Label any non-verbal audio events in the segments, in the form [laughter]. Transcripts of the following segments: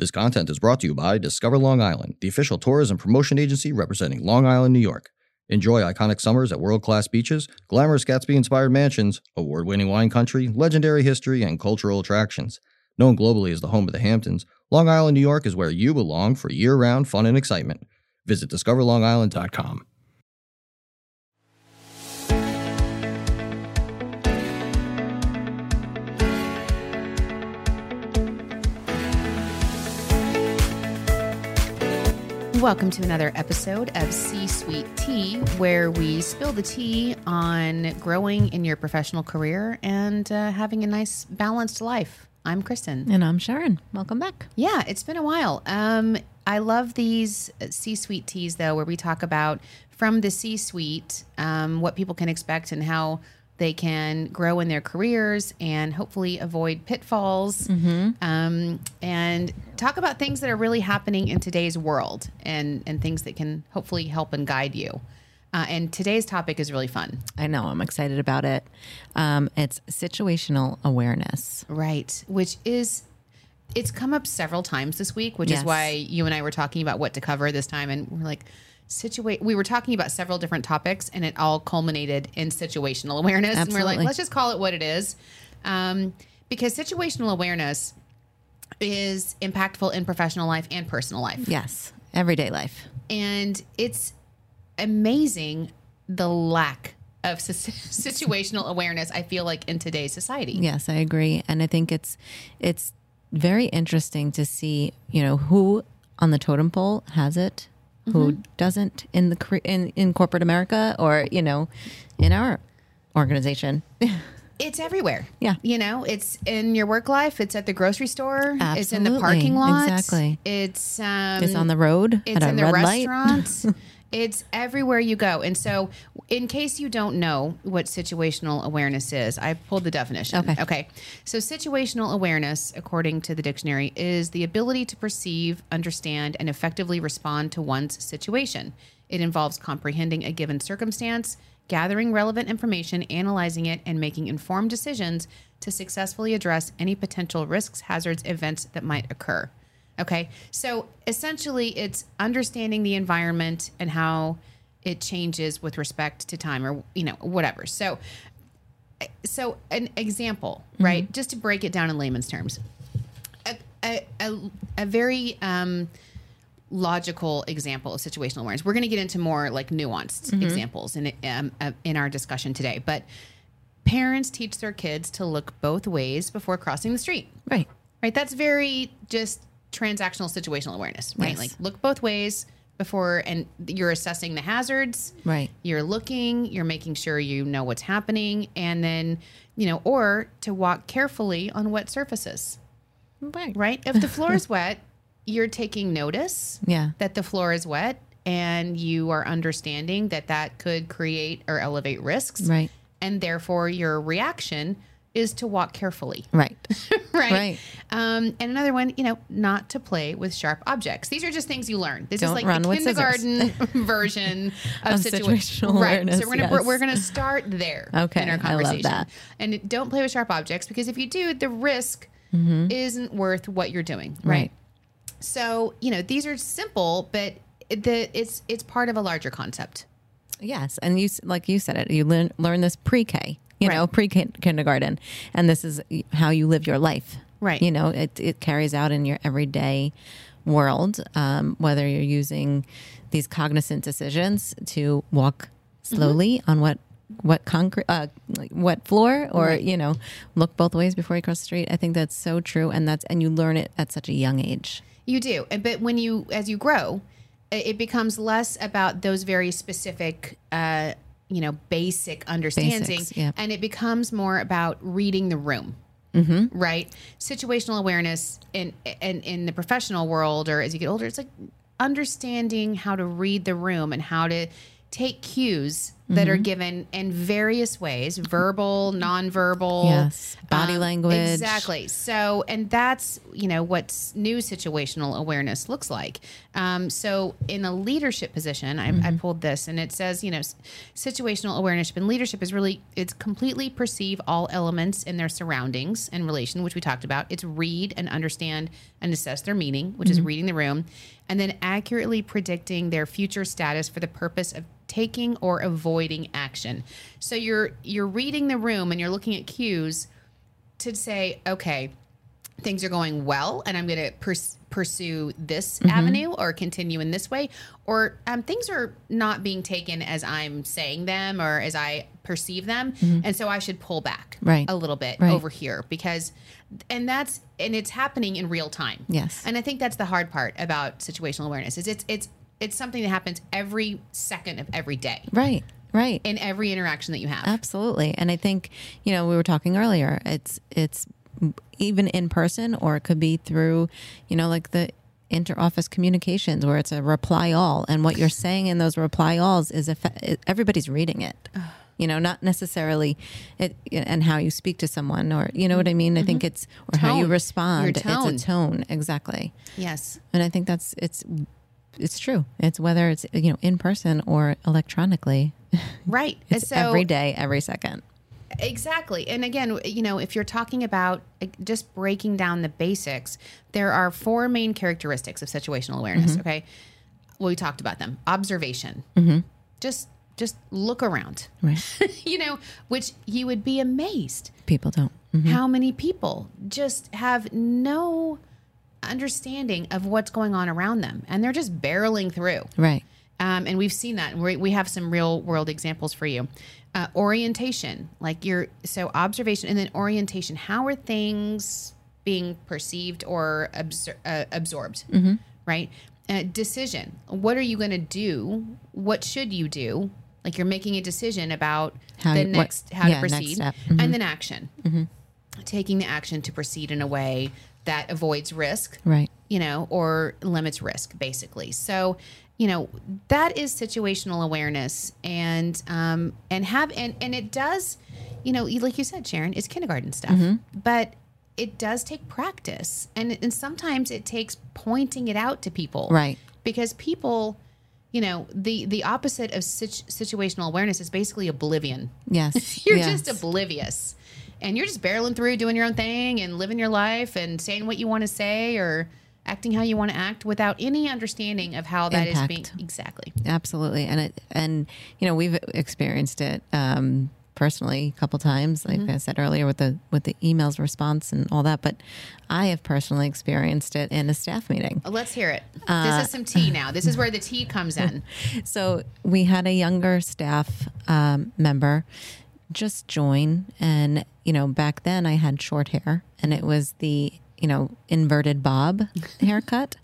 This content is brought to you by Discover Long Island, the official tourism promotion agency representing Long Island, New York. Enjoy iconic summers at world class beaches, glamorous Gatsby inspired mansions, award winning wine country, legendary history, and cultural attractions. Known globally as the home of the Hamptons, Long Island, New York is where you belong for year round fun and excitement. Visit discoverlongisland.com. Welcome to another episode of C Suite Tea, where we spill the tea on growing in your professional career and uh, having a nice balanced life. I'm Kristen. And I'm Sharon. Welcome back. Yeah, it's been a while. Um, I love these C suite teas, though, where we talk about from the C suite um, what people can expect and how they can grow in their careers and hopefully avoid pitfalls um, and talk about things that are really happening in today's world and, and things that can hopefully help and guide you. Uh, and today's topic is really fun. I know. I'm excited about it. Um, it's situational awareness. Right. Which is, it's come up several times this week, which is why you and I were talking about what to cover this time. And we're like, situate, we were talking about several different topics and it all culminated in situational awareness. And we're like, let's just call it what it is. Um, because situational awareness is impactful in professional life and personal life. Yes. Everyday life. And it's amazing the lack of [laughs] situational awareness, I feel like, in today's society. Yes, I agree. And I think it's it's very interesting to see, you know, who on the totem pole has it, who doesn't in the in in corporate America or, you know, in our organization. [laughs] It's everywhere. Yeah. You know, it's in your work life, it's at the grocery store, it's in the parking lot. Exactly. It's um it's on the road it's at a in the restaurants. [laughs] it's everywhere you go. And so in case you don't know what situational awareness is, I pulled the definition. Okay. Okay. So situational awareness, according to the dictionary, is the ability to perceive, understand, and effectively respond to one's situation. It involves comprehending a given circumstance, gathering relevant information, analyzing it, and making informed decisions to successfully address any potential risks, hazards, events that might occur. Okay. So essentially, it's understanding the environment and how it changes with respect to time or, you know, whatever. So, so an example, right? Just to break it down in layman's terms, a, a, a, a very um, logical example of situational awareness. We're going to get into more like nuanced examples in um, uh, in our discussion today, but parents teach their kids to look both ways before crossing the street Right. right? That's very just transactional situational awareness, right? Yes. Like look both ways before, and you're assessing the hazards. Right. You're looking, you're making sure you know what's happening, and then, you know, or to walk carefully on wet surfaces, Right. right? If the [laughs] floor is wet, you're taking notice Yeah. that the floor is wet and you are understanding that that could create or elevate risks. Right. And therefore, your reaction is to walk carefully [laughs] Right. [laughs] right? Right. Um, and another one, you know, not to play with sharp objects. These are just things you learn. This is Don't like run the kindergarten [laughs] version of, Of situa- situational right. awareness, So we're gonna we're, we're gonna start there. Okay, in our I love conversation. that. And don't play with sharp objects because if you do, the risk isn't worth what you're doing. Right. Mm-hmm. Right. So you know these are simple, but the it's it's part of a larger concept. Yes, and you like you said it. You learn learn this pre-K, you know, pre-kindergarten, and this is how you live your life. Right. You know, it it carries out in your everyday world, um, whether you're using these cognizant decisions to walk slowly Mm-hmm. on what what concrete uh, what floor or you know look both ways before you cross the street i think that's so true and that's and you learn it at such a young age You do, but when you as you grow, it becomes less about those very specific, uh, you know, basic understanding, Basics, yeah. and it becomes more about reading the room. Mm-hmm. Right, situational awareness in, in in the professional world, or as you get older, it's like understanding how to read the room and how to take cues that are mm-hmm. given in various ways verbal, nonverbal. Yes. Um, Body language. Exactly. So, and that's, you know, what new situational awareness looks like. Um, so, in a leadership position, I, I pulled this and it says, you know, situational awareness in leadership is really, it's completely perceive all elements in their surroundings and relation, which we talked about. It's read and understand and assess their meaning, which is mm-hmm. reading the room, and then accurately predicting their future status for the purpose of taking or avoiding action. So you're you're reading the room and you're looking at cues to say, okay, things are going well, and I'm going to pers- pursue this avenue or continue in this way, or um, things are not being taken as I'm saying them or as I perceive them, and so I should pull back Right. a little bit Right. over here because, and that's and it's happening in real time. Yes. and I think that's the hard part about situational awareness is it's it's it's something that happens every second of every day Right. Right. in every interaction that you have. Absolutely. And I think, you know, we were talking earlier, it's it's even in person or it could be through, you know, like the inter-office communications where it's a reply all and what you're saying in those reply alls is if everybody's reading it. You know, not necessarily it and how you speak to someone or you know what I mean? I think mm-hmm. it's or how you respond. Tone. It's a tone, exactly. Yes. And I think that's it's it's true. It's whether it's you know in person or electronically. Right. [laughs] It's so every day, every second. Exactly. And again, you know, if you're talking about just breaking down the basics, there are four main characteristics of situational awareness, Mm-hmm. okay? Well, we talked about them. Observation. Just just look around. Right. [laughs] you know, which you would be amazed People don't. how many people just have no understanding of what's going on around them and they're just barreling through. Right. Um, and we've seen that. We, we have some real world examples for you. Uh, orientation, like your so observation, and then orientation. How are things being perceived or absor- uh, absorbed? Right. Uh, decision. What are you going to do? What should you do? Like you're making a decision about How the you- what- next how yeah, to proceed. Mm-hmm. and then action. Taking the action to proceed in a way that avoids risk Right. you know, or limits risk, basically. So, you know, that is situational awareness, and um, and have and and it does, you know, like you said, Sharon, it's kindergarten stuff, but it does take practice, and and sometimes it takes pointing it out to people, Right. Because people. You know the the opposite of situ- situational awareness is basically oblivion. Yes. [laughs] You're yes. just oblivious. And you're just barreling through doing your own thing and living your life and saying what you want to say or acting how you want to act without any understanding of how that is Impact. being exactly. Absolutely. And it and you know, we've experienced it um personally a couple times, like Mm-hmm. I said earlier with the with the emails response and all that, but I have personally experienced it in a staff meeting. Uh, Let's hear it. Uh, this is some tea [laughs] now. This is where the tea comes in. [laughs] So we had a younger staff um, member just join, and you know, back then I had short hair, and it was the you know inverted bob [laughs] haircut,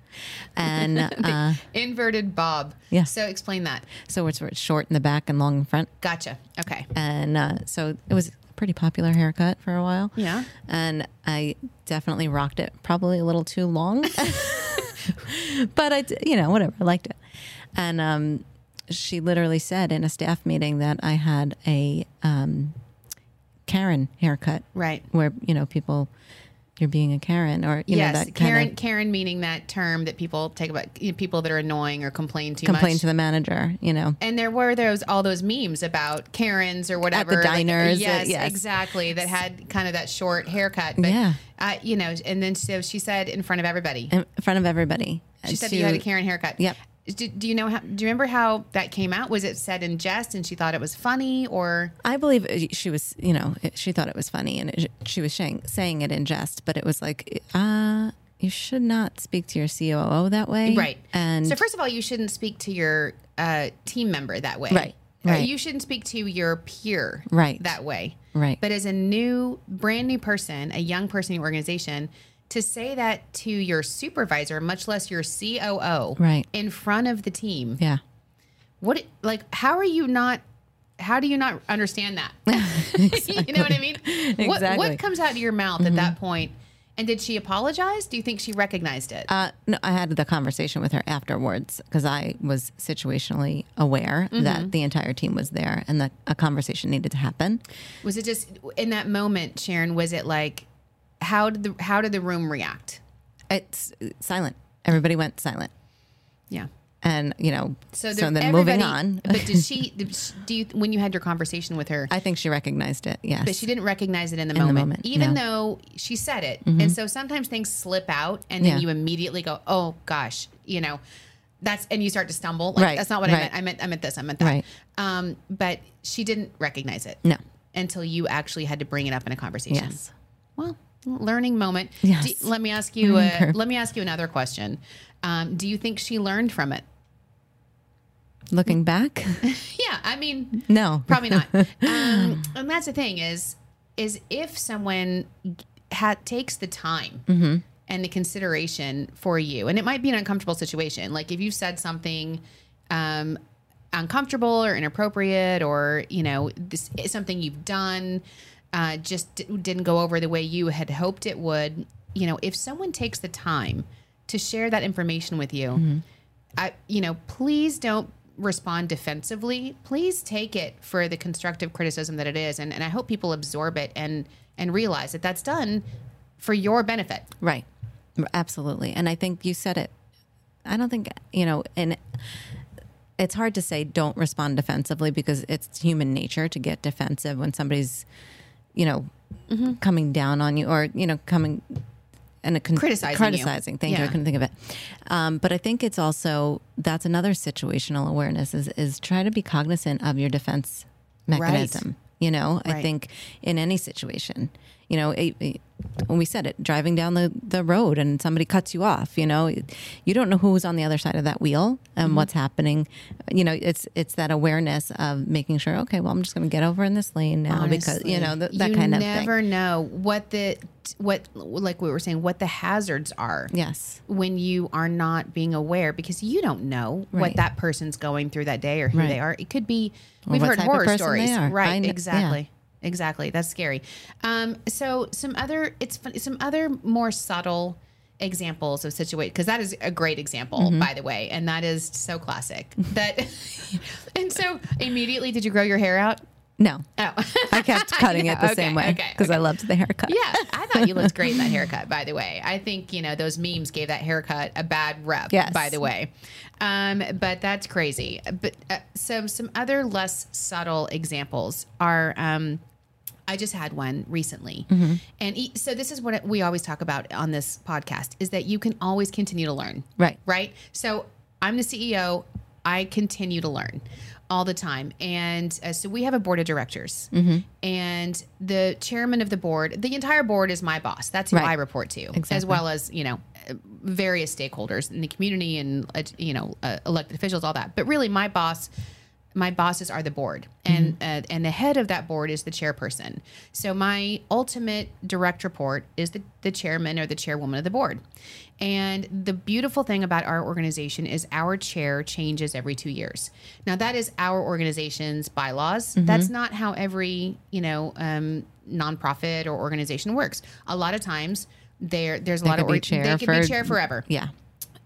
and [laughs] uh, Inverted bob. Yeah. So explain that. so it's it's short in the back and long in front, Gotcha. Okay. and uh, so it was a pretty popular haircut for a while. Yeah. and I definitely rocked it probably a little too long, [laughs] but I, you know, whatever, I liked it. And um, she literally said in a staff meeting that I had a um, Karen haircut, Right. where you know people, you're being a Karen, or you yes. know that Karen kind of Karen meaning that term that people take about you know, people that are annoying or complain too much. complain much. to the manager, you know. and there were those all those memes about Karens or whatever like, diners, uh, yes, yes. exactly. That had kind of that short haircut. But, Yeah. Uh, you know, and then so she said in front of everybody. In front of everybody. She said to- you had a Karen haircut. Yep. Do, do you know how? Do you remember how that came out? Was it said in jest and she thought it was funny, or I believe she was, you know, she thought it was funny and it, she was saying, saying it in jest, but it was like, uh, you should not speak to your COO that way. right? And so first of all, you shouldn't speak to your uh, team member that way. Right, Uh, right. you shouldn't speak to your peer Right. that way. Right. But as a new, brand new person, a young person in your organization, to say that to your supervisor, much less your COO, Right. in front of the team, yeah. what, like, how are you not? How do you not understand that? [laughs] [laughs] you know what I mean? What, Exactly. what comes out of your mouth at that point? point And did she apologize? Do you think she recognized it? Uh, no, I had the conversation with her afterwards because I was situationally aware Mm-hmm. that the entire team was there and that a conversation needed to happen. was it just in that moment, Sharon? Was it like how did the how did the room react? It's silent. Everybody went silent, Yeah. and you know, So, so, then moving on. [laughs] but did she? [laughs] Do you when you had your conversation with her? I think she recognized it. Yes, but she didn't recognize it in the the moment, moment, even no. though she said it. And so sometimes things slip out, and then Yeah. you immediately go, "Oh gosh," you know. That's and you start to stumble. Like Right, that's not what I meant. I meant I meant this. I meant that. Right. Um, but she didn't recognize it. No. Until you actually had to bring it up in a conversation. Yes. Well, learning moment. Yes. Do- let me ask you. Uh, let me ask you another question. Um, do you think she learned from it? Looking back, [laughs] [laughs] Yeah. I mean, no, Probably not. [laughs] um, and that's the thing is, is if someone ha- takes the time Mm-hmm. and the consideration for you, and it might be an uncomfortable situation, like if you said something um, uncomfortable or inappropriate, or you know, this is something you've done uh, just d- didn't go over the way you had hoped it would. You know, if someone takes the time to share that information with you, Mm-hmm. I, you know, please don't respond defensively. Please take it for the constructive criticism that it is, and, and I hope people absorb it and and realize that that's done for your benefit. Right. Absolutely. And I think you said it. I don't think, you know, and it's hard to say don't respond defensively because it's human nature to get defensive when somebody's, you know, Mm-hmm. coming down on you or, you know, coming and a con- Criticizing you. criticizing. Thank you. I couldn't think of it. Um, but I think it's also that's another situational awareness is is try to be cognizant of your defense mechanism. You know, I think in any situation, you know, it, it- when we said it, driving down the, the road and somebody cuts you off, you know, you don't know who's on the other side of that wheel and Mm-hmm. what's happening. You know, it's it's that awareness of making sure, okay, well, I'm just going to get over in this lane now because you know th- that you kind of thing. You never know what the what like we were saying what the hazards are Yes, when you are not being aware because you don't know what that person's going through that day or who Right. they are. It could be we've heard horror stories, right? kn- exactly. Exactly. That's scary. Um, so some other it's fun, some other more subtle examples of situation because that is a great example Mm-hmm. by the way and that is so classic that [laughs] and so immediately did you grow your hair out no, oh I kept [laughs] cutting it the Okay, same way okay, because I loved the haircut. Yeah, I thought you looked great in that [laughs] haircut. By the way, I think you know those memes gave that haircut a bad rep. Yes. By the way, um, but that's crazy. But uh, some some other less subtle examples are. Um, I just had one recently, Mm-hmm. and e- so this is what we always talk about on this podcast: is that you can always continue to learn. Right. Right. So I'm the CEO. I continue to learn all the time. And uh, so we have a board of directors, Mm-hmm. and the chairman of the board, the entire board is my boss. That's who Right. I report to, as well as, you know, uh, various stakeholders in the community and, uh, you know, uh, elected officials, all that. But really, my boss my bosses are the board and uh, and the head of that board is the chairperson. So my ultimate direct report is the, the chairman or the chairwoman of the board. And the beautiful thing about our organization is our chair changes every two years. Now that is our organization's bylaws. That's not how every you know um, nonprofit or organization works. A lot of times there there's a lot of org- chair they could for- be chair forever. Yeah.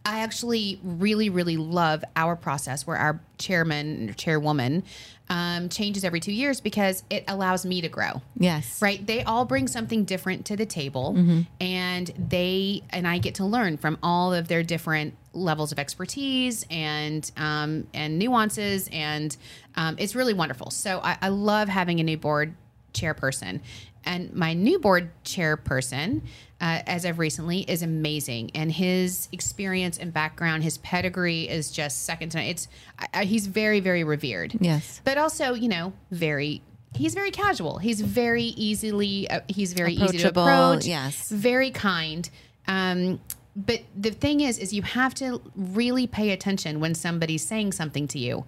I actually really, really love our process where our chairman or chairwoman um, changes every two years because it allows me to grow. Yes. Right? They all bring something different to the table, and they and I get to learn from all of their different levels of expertise and um, and nuances, and um, it's really wonderful. So I, I love having a new board chairperson. And my new board chairperson, uh, as of recently, is amazing. And his experience and background, his pedigree is just second to none. It's I, I, he's very, very revered. Yes. but also you know very. He's very casual. He's very easily. Uh, he's very easy to approach. yes. very kind. Um, but the thing is, is you have to really pay attention when somebody's saying something to you,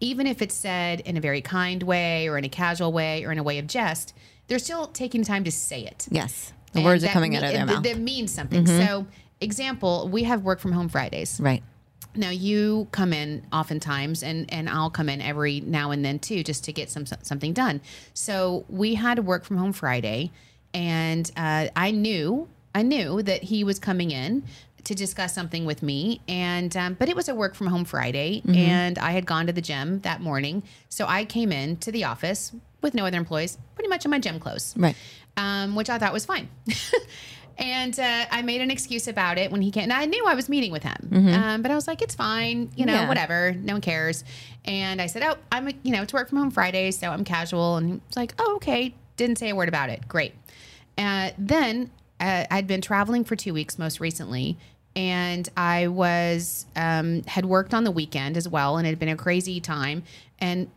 even if it's said in a very kind way or in a casual way or in a way of jest. They're still taking time to say it. Yes. The And words are coming me- out of their mouth. Mm-hmm. That means something. So, example, we have work from home Fridays. right. Now you come in oftentimes, and and I'll come in every now and then too, just to get some something done. So we had a work from home Friday, and uh, I knew I knew that he was coming in to discuss something with me, and um, but it was a work from home Friday, and I had gone to the gym that morning, so I came in to the office with no other employees, pretty much in my gym clothes, Right. um, which I thought was fine. [laughs] and uh, I made an excuse about it when he came. And I knew I was meeting with him, um, but I was like, it's fine, you know, Yeah. whatever, no one cares. And I said, oh, I'm, a, you know, it's work from home Friday, so I'm casual. And he's like, oh, okay. Didn't say a word about it. Great. Uh, then uh, I'd been traveling for two weeks most recently. And I was um, had worked on the weekend as well, and it had been a crazy time. And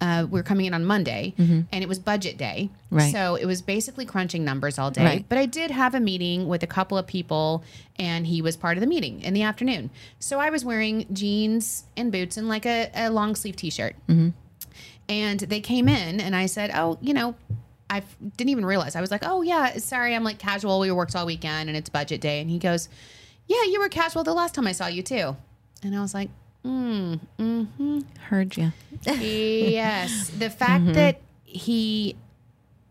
uh, we were coming in on Monday, and it was budget day, Right. so it was basically crunching numbers all day. Right. But I did have a meeting with a couple of people, and he was part of the meeting in the afternoon. So I was wearing jeans and boots and like a, a long sleeve t shirt. And they came in, and I said, "Oh, you know." I didn't even realize. I was like, "Oh yeah, sorry, I'm like casual. We worked all weekend, and it's budget day." And he goes, "Yeah, you were casual the last time I saw you too." And I was like, "Mm, mm-hmm." Heard you. yes. [laughs] The fact that he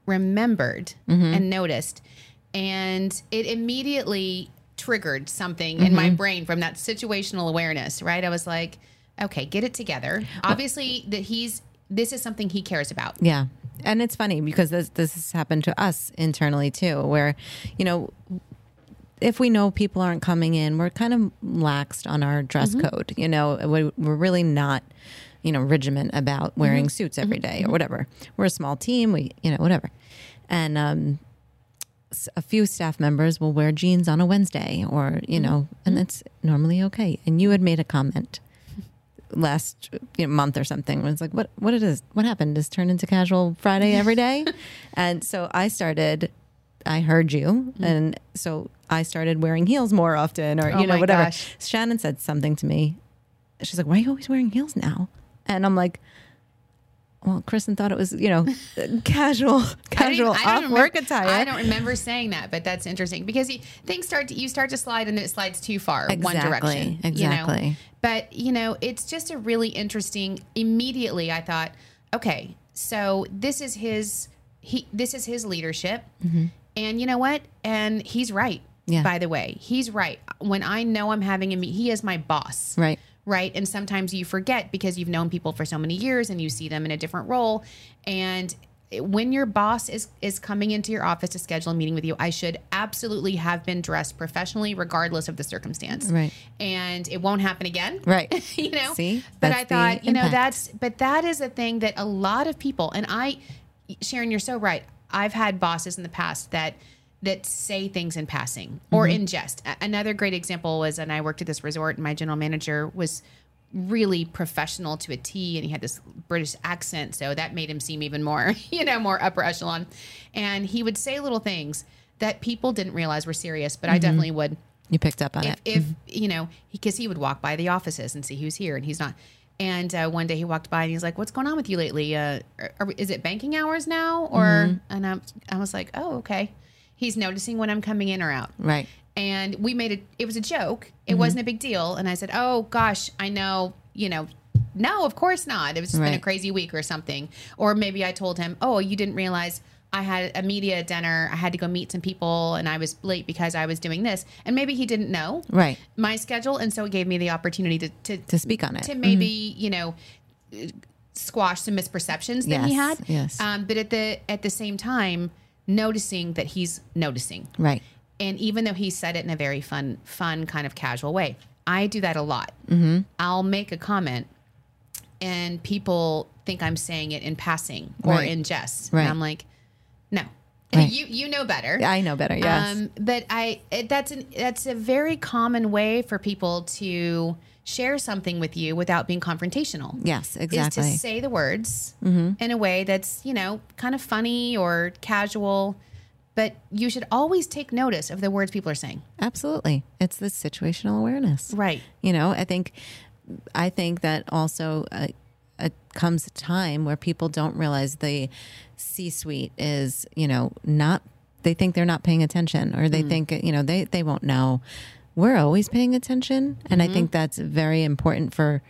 remembered and noticed, and it immediately triggered something in my brain from that situational awareness, right? I was like, okay, get it together. Obviously, that he's, this is something he cares about. Yeah. And it's funny because this this has happened to us internally too, where, you know, if we know people aren't coming in, we're kind of laxed on our dress mm-hmm. code. You know, we- we're really not, you know, regiment about wearing mm-hmm. suits every day or mm-hmm. whatever. We're a small team. We, you know, whatever. And um, a few staff members will wear jeans on a Wednesday or, you know, and that's normally okay. And you had made a comment last you know, month or something. It was like, what, what it is, what happened? Does it turn into casual Friday every day? [laughs] and so I started, I heard you. Mm-hmm. And so I started wearing heels more often or, Oh you know, whatever. gosh. Shannon said something to me. She's like, why are you always wearing heels now? And I'm like, well, Kristen thought it was, you know, [laughs] casual, casual I don't work remember- attire. I don't remember saying that, but that's interesting because you, things start to you start to slide and then it slides too far one Exactly, direction. You know? exactly. But you know, it's just a really interesting. Immediately, I thought, okay, so this is his he this is his leadership, mm-hmm. And you know what? And he's right. Yeah. By the way, he's right. When I know I'm having a meet, he is my boss Right. right? And sometimes you forget because you've known people for so many years and you see them in a different role. And when your boss is is coming into your office to schedule a meeting with you, I should absolutely have been dressed professionally, regardless of the circumstance. Right. And it won't happen again. Right. [laughs] you know. See? But I thought, you know, that's but that is a thing that a lot of people and I, Sharon, you're so right. I've had bosses in the past that that say things in passing or Mm-hmm. in jest. A- Another great example was, and I worked at this resort, and my general manager was really professional to a T, and he had this British accent, so that made him seem even more, [laughs] you know, more upper echelon. And he would say little things that people didn't realize were serious, but I definitely would You picked up on if, it. if you know because he would walk by the offices and see who's here and he's not and uh, one day he walked by and he's like what's going on with you lately? Uh, are, is it banking hours now or Mm-hmm. and I, I was like oh okay. He's noticing when i'm coming in or out. Right. and we made it it was a joke. It Mm-hmm. wasn't a big deal. And i said oh gosh i know you know no of course not. It was just been a crazy week or something. Or maybe i told him oh you didn't realize i had a media dinner i had to go meet some people and i was late because i was doing this and maybe he didn't know Right. my schedule and so it gave me the opportunity to to, To speak on it. to maybe you know squash some misperceptions that he had yes. um, but at the at the same time noticing that he's noticing Right. and even though he said it in a very fun fun kind of casual way i do that a lot Mm-hmm. i'll make a comment and people think i'm saying it in passing or Right. in jest Right. and i'm like no [laughs] Right. you you know better I know better. Yes. um, but I it, that's an that's a very common way for people to share something with you without being confrontational. yes. Exactly. Mm-hmm. to say the words in a way that's you know kind of funny or casual, but you should always take notice of the words people are saying. Absolutely. It's the situational awareness. Right. You know, I think, I think that also uh, it comes a time where people don't realize the C-suite is, you know, not. They think they're not paying attention, or they think you know they they won't know. We're always paying attention, and I think that's very important for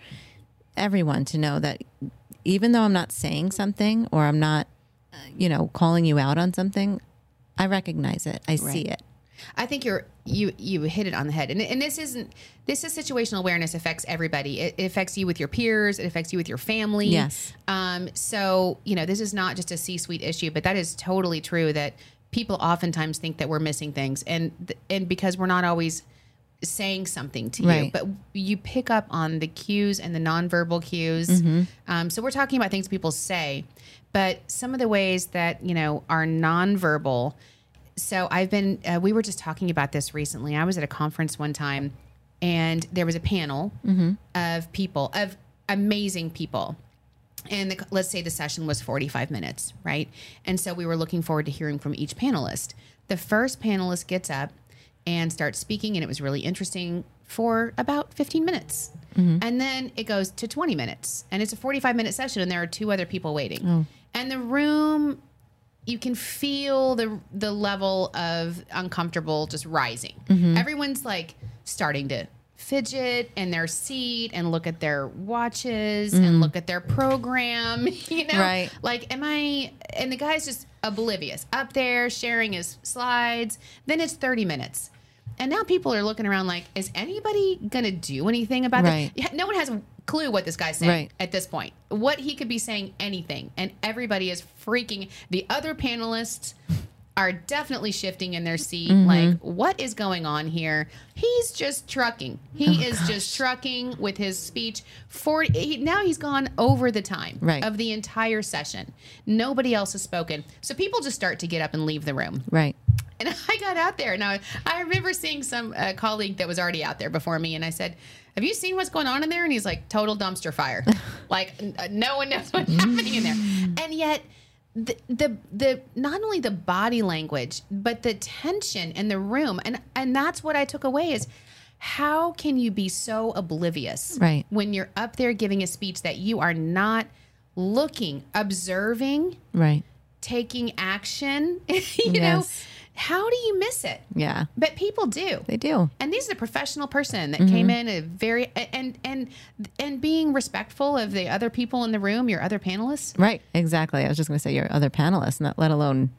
everyone to know that even though I'm not saying something or I'm not, uh, you know, calling you out on something, I recognize it. I see it. I think you're you you hit it on the head, and and this isn't this is situational awareness affects everybody. It, it affects you with your peers. It affects you with your family. Yes. Um. So you know this is not just a C-suite issue, but that is totally true. That people oftentimes think that we're missing things, and th- and because we're not always saying something to you, but you pick up on the cues and the nonverbal cues. Mm-hmm. Um, so we're talking about things people say, but some of the ways that you know are nonverbal. So I've been. Uh, we were just talking about this recently. I was at a conference one time, and there was a panel of people of amazing people. And the, let's say the session was 45 minutes, right? And so we were looking forward to hearing from each panelist. The first panelist gets up and starts speaking, and it was really interesting for about 15 minutes. And then it goes to 20 minutes, and it's a 45 minute session, and there are two other people waiting. And the room you can feel the the level of uncomfortable just rising. Mm-hmm. Everyone's like starting to fidget in their seat and look at their watches and mm-hmm. look at their program, [laughs] you know? Right. Like am I and the guy's just oblivious up there sharing his slides. Then it's 30 minutes. And now people are looking around like, is anybody gonna do anything about Right. it? No one has clue what this guy's saying Right. at this point. What he could be saying anything, and everybody is freaking. The other panelists are definitely shifting in their seat. Mm-hmm. Like, what is going on here? He's just trucking. He Oh, is just trucking with his speech. For he, now, he's gone over the time Right. of the entire session. Nobody else has spoken, so people just start to get up and leave the room. Right. And [laughs] I got out there. Now I remember seeing some uh, colleague that was already out there before me, and I said, "Have you seen what's going on in there?" And he's like, "Total dumpster fire. [laughs] like n- uh, no one knows what's happening in there." And yet, the, the the not only the body language, but the tension in the room, and and that's what I took away is. How can you be so oblivious Right. when you're up there giving a speech that you are not looking, observing, Right. taking action? [laughs] you know, Yes. How do you miss it? Yeah. But people do. They do. And this is a professional person that Mm-hmm. came in a very and and and being respectful of the other people in the room, your other panelists. Right. Exactly. I was just going to say your other panelists, not let alone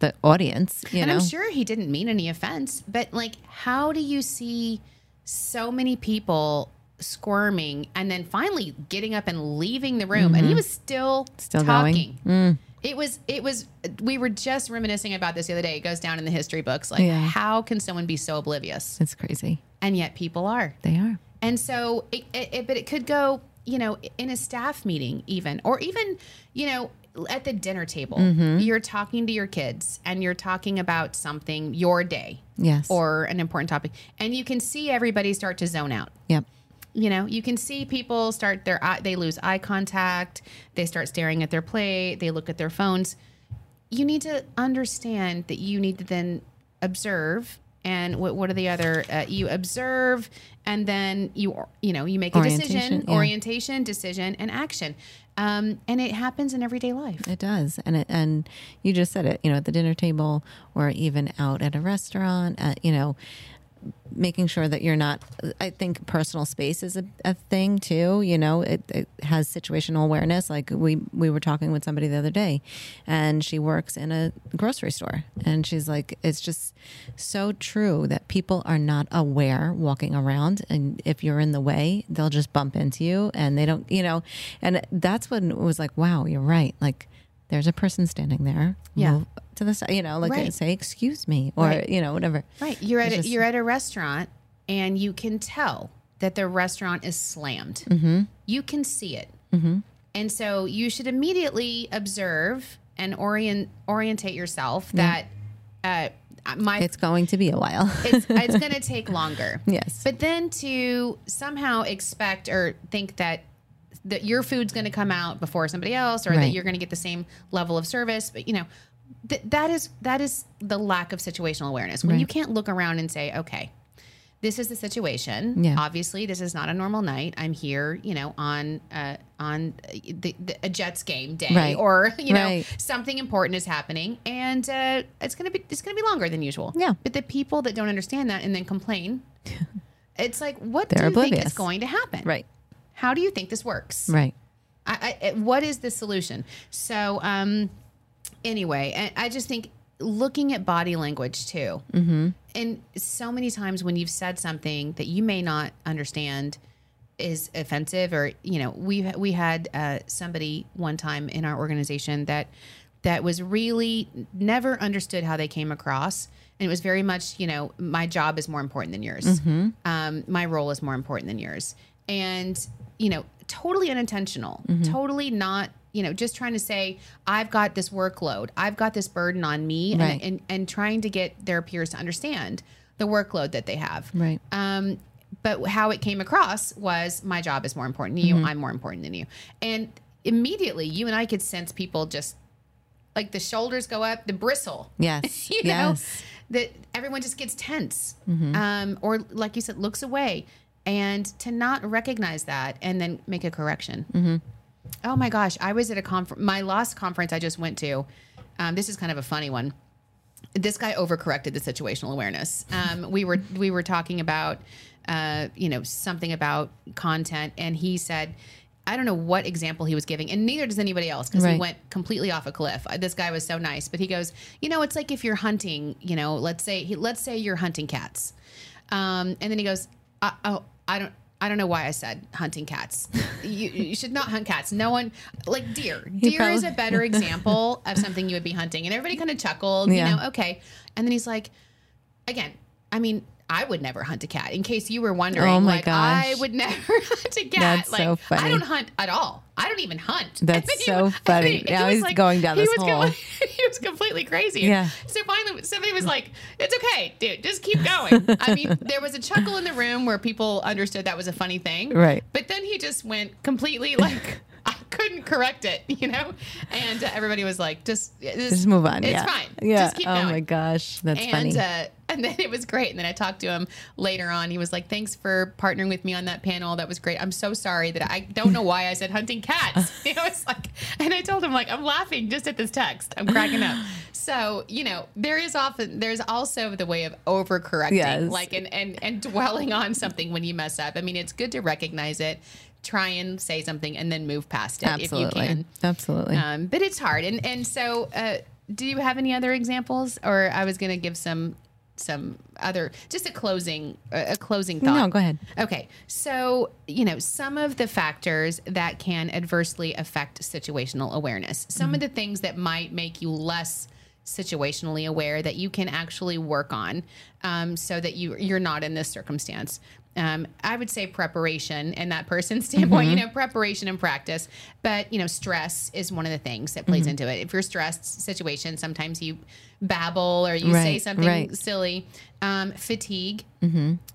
the audience. You and know. I'm sure he didn't mean any offense, but like how do you see so many people squirming and then finally getting up and leaving the room and he was still Mm-hmm. Still going? talking. It was it was we were just reminiscing about this the other day. It goes down in the history books like Yeah. how can someone be so oblivious? It's crazy. And yet people are. They are. And so, it, it, it- but it could go, you know, in a staff meeting, even, or even, you know, at the dinner table. Mm-hmm. You're talking to your kids and you're talking about something, your day, Yes. or an important topic, and you can see everybody start to zone out. Yep. You know, you can see people start their eye, they lose eye contact, they start staring at their plate, they look at their phones. You need to understand that you need to then observe. And what, what are the other? Uh, you observe, and then you you know you make a decision, Orientation, yeah. orientation, decision, and action. Um, and it happens in everyday life. It does, and it, and you just said it. You know, at the dinner table, or even out at a restaurant. At, you know, making sure that you're not. I think personal space is a, a thing too. You know, it, it has situational awareness. Like we we were talking with somebody the other day, and she works in a grocery store, and she's like, it's just so true that people are not aware walking around, and if you're in the way, they'll just bump into you, and they don't. You know, and that's when it was like, wow, you're right. Like there's a person standing there. Yeah. Move to the side, you know, like Right. say, excuse me, or, Right. you know, whatever. Right. You're at just- you're at a restaurant and you can tell that the restaurant is slammed. Mm-hmm. You can see it. Mm-hmm. And so you should immediately observe and orient orientate yourself that uh, my It's going to be a while. [laughs] it's, it's going to take longer. [laughs] Yes. But then to somehow expect or think that that your food's going to come out before somebody else or that you're going to get the same level of service, but you know, th- that is that is the lack of situational awareness. When you can't look around and say, "Okay, this is the situation. Yeah. Obviously, this is not a normal night. I'm here, you know, on uh, on the, the, a Jets game day, Right. or you know, Right. something important is happening, and uh, it's gonna be it's gonna be longer than usual. Yeah. But the people that don't understand that and then complain, [laughs] it's like, what They're do you think is going to happen? right. How do you think this works? Right. I, I, what is the solution? So, um, anyway, I, I just think looking at body language too. Mm-hmm. And so many times when you've said something that you may not understand is offensive, or you know, we we had uh, somebody one time in our organization that that was really never understood how they came across. And it was very much, you know, my job is more important than yours. Um, my role is more important than yours. And, you know, totally unintentional, totally not, you know, just trying to say, I've got this workload, I've got this burden on me, Right. and, and, and trying to get their peers to understand the workload that they have. Right. Um, but how it came across was my job is more important than you. Mm-hmm. I'm more important than you. And immediately you and I could sense people just like the shoulders go up, the bristle. [laughs] Yes. you know, yes. that everyone just gets tense. Mm-hmm. Um, or like you said, looks away. And to not recognize that and then make a correction. Mm-hmm. Oh my gosh. I was at a conference, my last conference I just went to. Um, this is kind of a funny one this guy overcorrected the situational awareness. [laughs] Um, we were we were talking about uh, you know something about content, and he said. I don't know what example he was giving, and neither does anybody else because he went completely off a cliff. Uh, This guy was so nice, but he goes, you know, it's like if you're hunting, you know, let's say he, let's say you're hunting cats, um, and then he goes, I, oh, I don't. I don't know why I said hunting cats. You, you should not hunt cats. No one like deer. [laughs] Deer is a better [laughs] example of something you would be hunting. And everybody kind of chuckled, Yeah. you know, okay. And then he's like, again, I mean, I would never hunt a cat. In case you were wondering, Oh my like I would [laughs] never hunt a cat. That's like so funny. I don't hunt at all. I don't even hunt. [laughs] That's he- so I [laughs] funny. mean, he Now he's going down he this was hole. completely- he was completely crazy. Yeah. So finally, somebody was like, "It's okay, dude. Just keep going." I mean, there was a chuckle in the room where people understood that was a funny thing. Right. But then he just went completely like. Couldn't correct it, [laughs] you know, and uh, everybody was like, "Just, Just move on. It's yeah. fine. Yeah. Just keep oh going." my gosh. That's and funny. uh, [laughs] and then it was great. And then I talked to him later on. He was like, "Thanks for partnering with me on that panel. That was great. I'm so sorry that I don't know why I said hunting cats." [laughs] you know, it's like, and I told him like, "I'm laughing just at this text. I'm cracking up." So you know, there is often there's also the way of overcorrecting, Yes. like and and and dwelling on something when you mess up. I mean, it's good to recognize it, try and say something, and then move past it Absolutely. if you can. Absolutely. Um, but it's hard, and and so, uh, do you have any other examples, or I was going to give some some other just a closing a closing thought. no, go ahead. Okay, so you know some of the factors that can adversely affect situational awareness, some of the things that might make you less situationally aware that you can actually work on, um, so that you you're not in this circumstance. Um, I would say preparation and that person's [laughs] standpoint, you know, preparation and practice. But you know, stress is one of the things that plays into it. If you're stressed situation, sometimes you babble or you say something right. silly. Um, fatigue,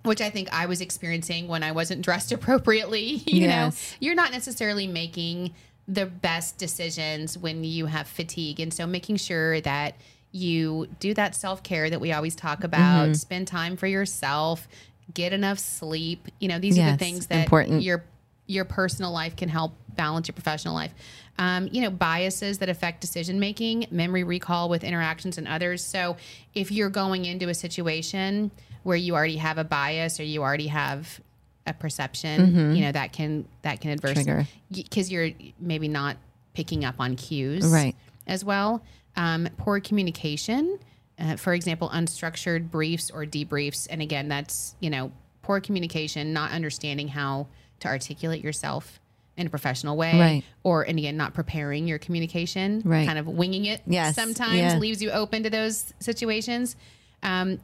which I think I was experiencing when I wasn't dressed [laughs] appropriately. You Yes. know, you're not necessarily making the best decisions when you have fatigue. And so making sure that you do that self care that we always talk about, Mm-hmm. spend time for yourself, get enough sleep. You know, these are the things that important. your your personal life can help balance your professional life. Um, you know, biases that affect decision making, memory recall with interactions and others. So, if you're going into a situation where you already have a bias or you already have a perception, you know that can that can adversely Mm-hmm. Trigger. because you're maybe not picking up on cues Right. as well. Um, poor communication, uh, for example, unstructured briefs or debriefs, and again, that's you know poor communication, not understanding how to articulate yourself in a professional way, Right. or and again, not preparing your communication, Right. kind of winging it. Yes. sometimes Yeah. leaves you open to those situations. Um,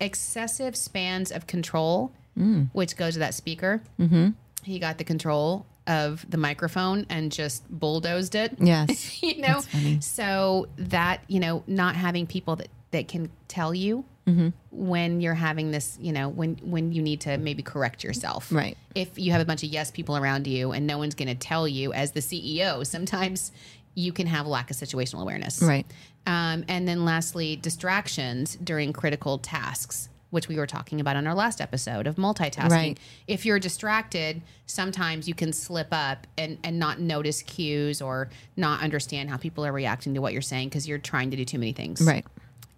excessive spans of control, Mm. which goes to that speaker. Mm-hmm. He got the control of the microphone and just bulldozed it yes. [laughs] you know so that you know not having people that that can tell you Mm-hmm. when you're having this you know when when you need to maybe correct yourself Right. if you have a bunch of yes people around you and no one's going to tell you as the ceo sometimes you can have lack of situational awareness Right. um, and then lastly distractions during critical tasks which we were talking about on our last episode of multitasking Right. if you're distracted, sometimes you can slip up and, and not notice cues or not understand how people are reacting to what you're saying because you're trying to do too many things. Right.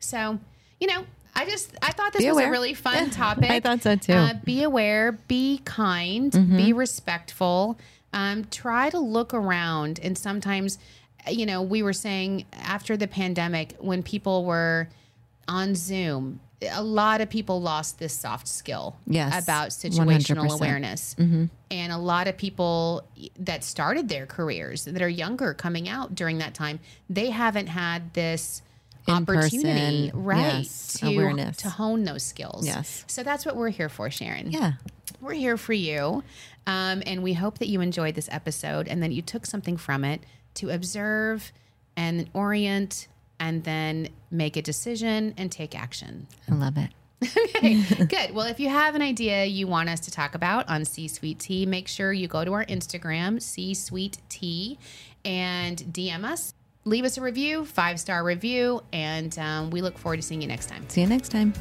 So, you know, I just I thought this Be was a really [laughs] fun topic. I thought so too. Mm-hmm. Uh, be aware, be kind, be respectful. Um, try to look around, and sometimes you know, we were saying after the pandemic, when people were on Zoom, a lot of people lost this soft skill Yes, about situational 100%. awareness. And a lot of people that started their careers that are younger coming out during that time, they haven't had this opportunity, In-person, right, yes, to awareness. to hone those skills. Yes. So that's what we're here for, Sharon. Yeah. We're here for you. Um, and we hope that you enjoyed this episode and that you took something from it to observe and orient and then make a decision and take action. I love it. [laughs] Okay, good. Well, if you have an idea you want us to talk about on C Suite Tea, make sure you go to our Instagram, C Suite Tea, and DM us. Leave us a review, five star review, and um, we look forward to seeing you next time. See you next time.